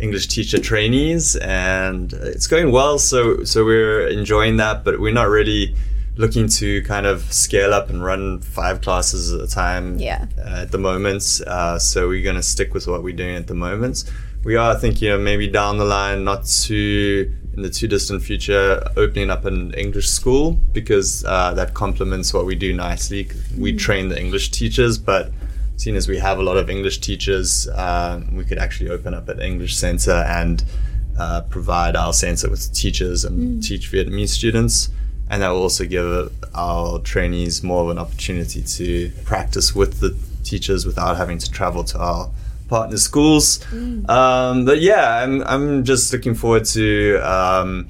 Speaker 2: English teacher trainees and it's going well so so we're enjoying that but we're not really looking to kind of scale up and run five classes at a time
Speaker 1: yeah.
Speaker 2: Uh, at the moment uh, so we're going to stick with what we're doing at the moment we are thinking of maybe down the line not too in the too distant future opening up an English school because uh, that complements what we do nicely. We mm. train the English teachers, but seeing as we have a lot of English teachers, uh, we could actually open up an English center and uh, provide our center with teachers and mm. teach Vietnamese students. And that will also give our trainees more of an opportunity to practice with the teachers without having to travel to our partner schools. Mm. Um, but yeah, I'm I'm just looking forward to um,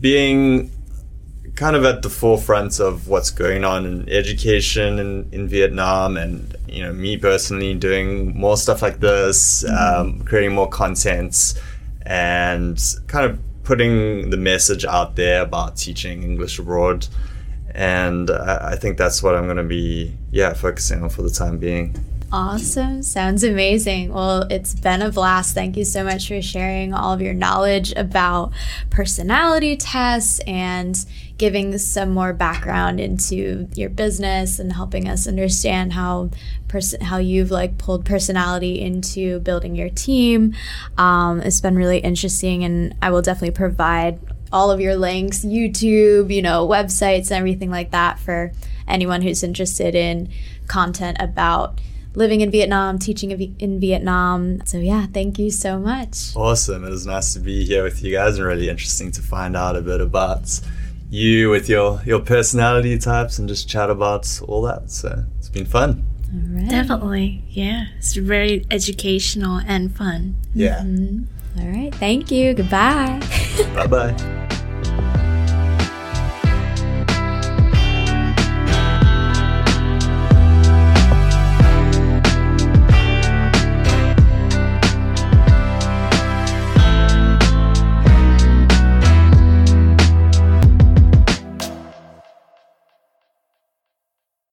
Speaker 2: being kind of at the forefront of what's going on in education in, in Vietnam and you know me personally doing more stuff like this, mm. um, creating more content and kind of putting the message out there about teaching English abroad. And I, I think that's what I'm going to be, yeah, focusing on for the time being.
Speaker 1: Awesome. Sounds amazing. Well, it's been a blast. Thank you so much for sharing all of your knowledge about personality tests and giving some more background into your business and helping us understand how person how you've like pulled personality into building your team. Um, it's been really interesting, and I will definitely provide all of your links, YouTube, you know, websites, and everything like that for anyone who's interested in content about living in Vietnam, teaching in Vietnam. So, yeah, thank you so much.
Speaker 2: Awesome. It was nice to be here with you guys and really interesting to find out a bit about you with your, your personality types and just chat about all that. So, it's been fun.
Speaker 3: Right. Definitely. Yeah. It's very educational and fun.
Speaker 2: Yeah.
Speaker 1: Mm-hmm. All right. Thank you. Goodbye.
Speaker 2: bye bye.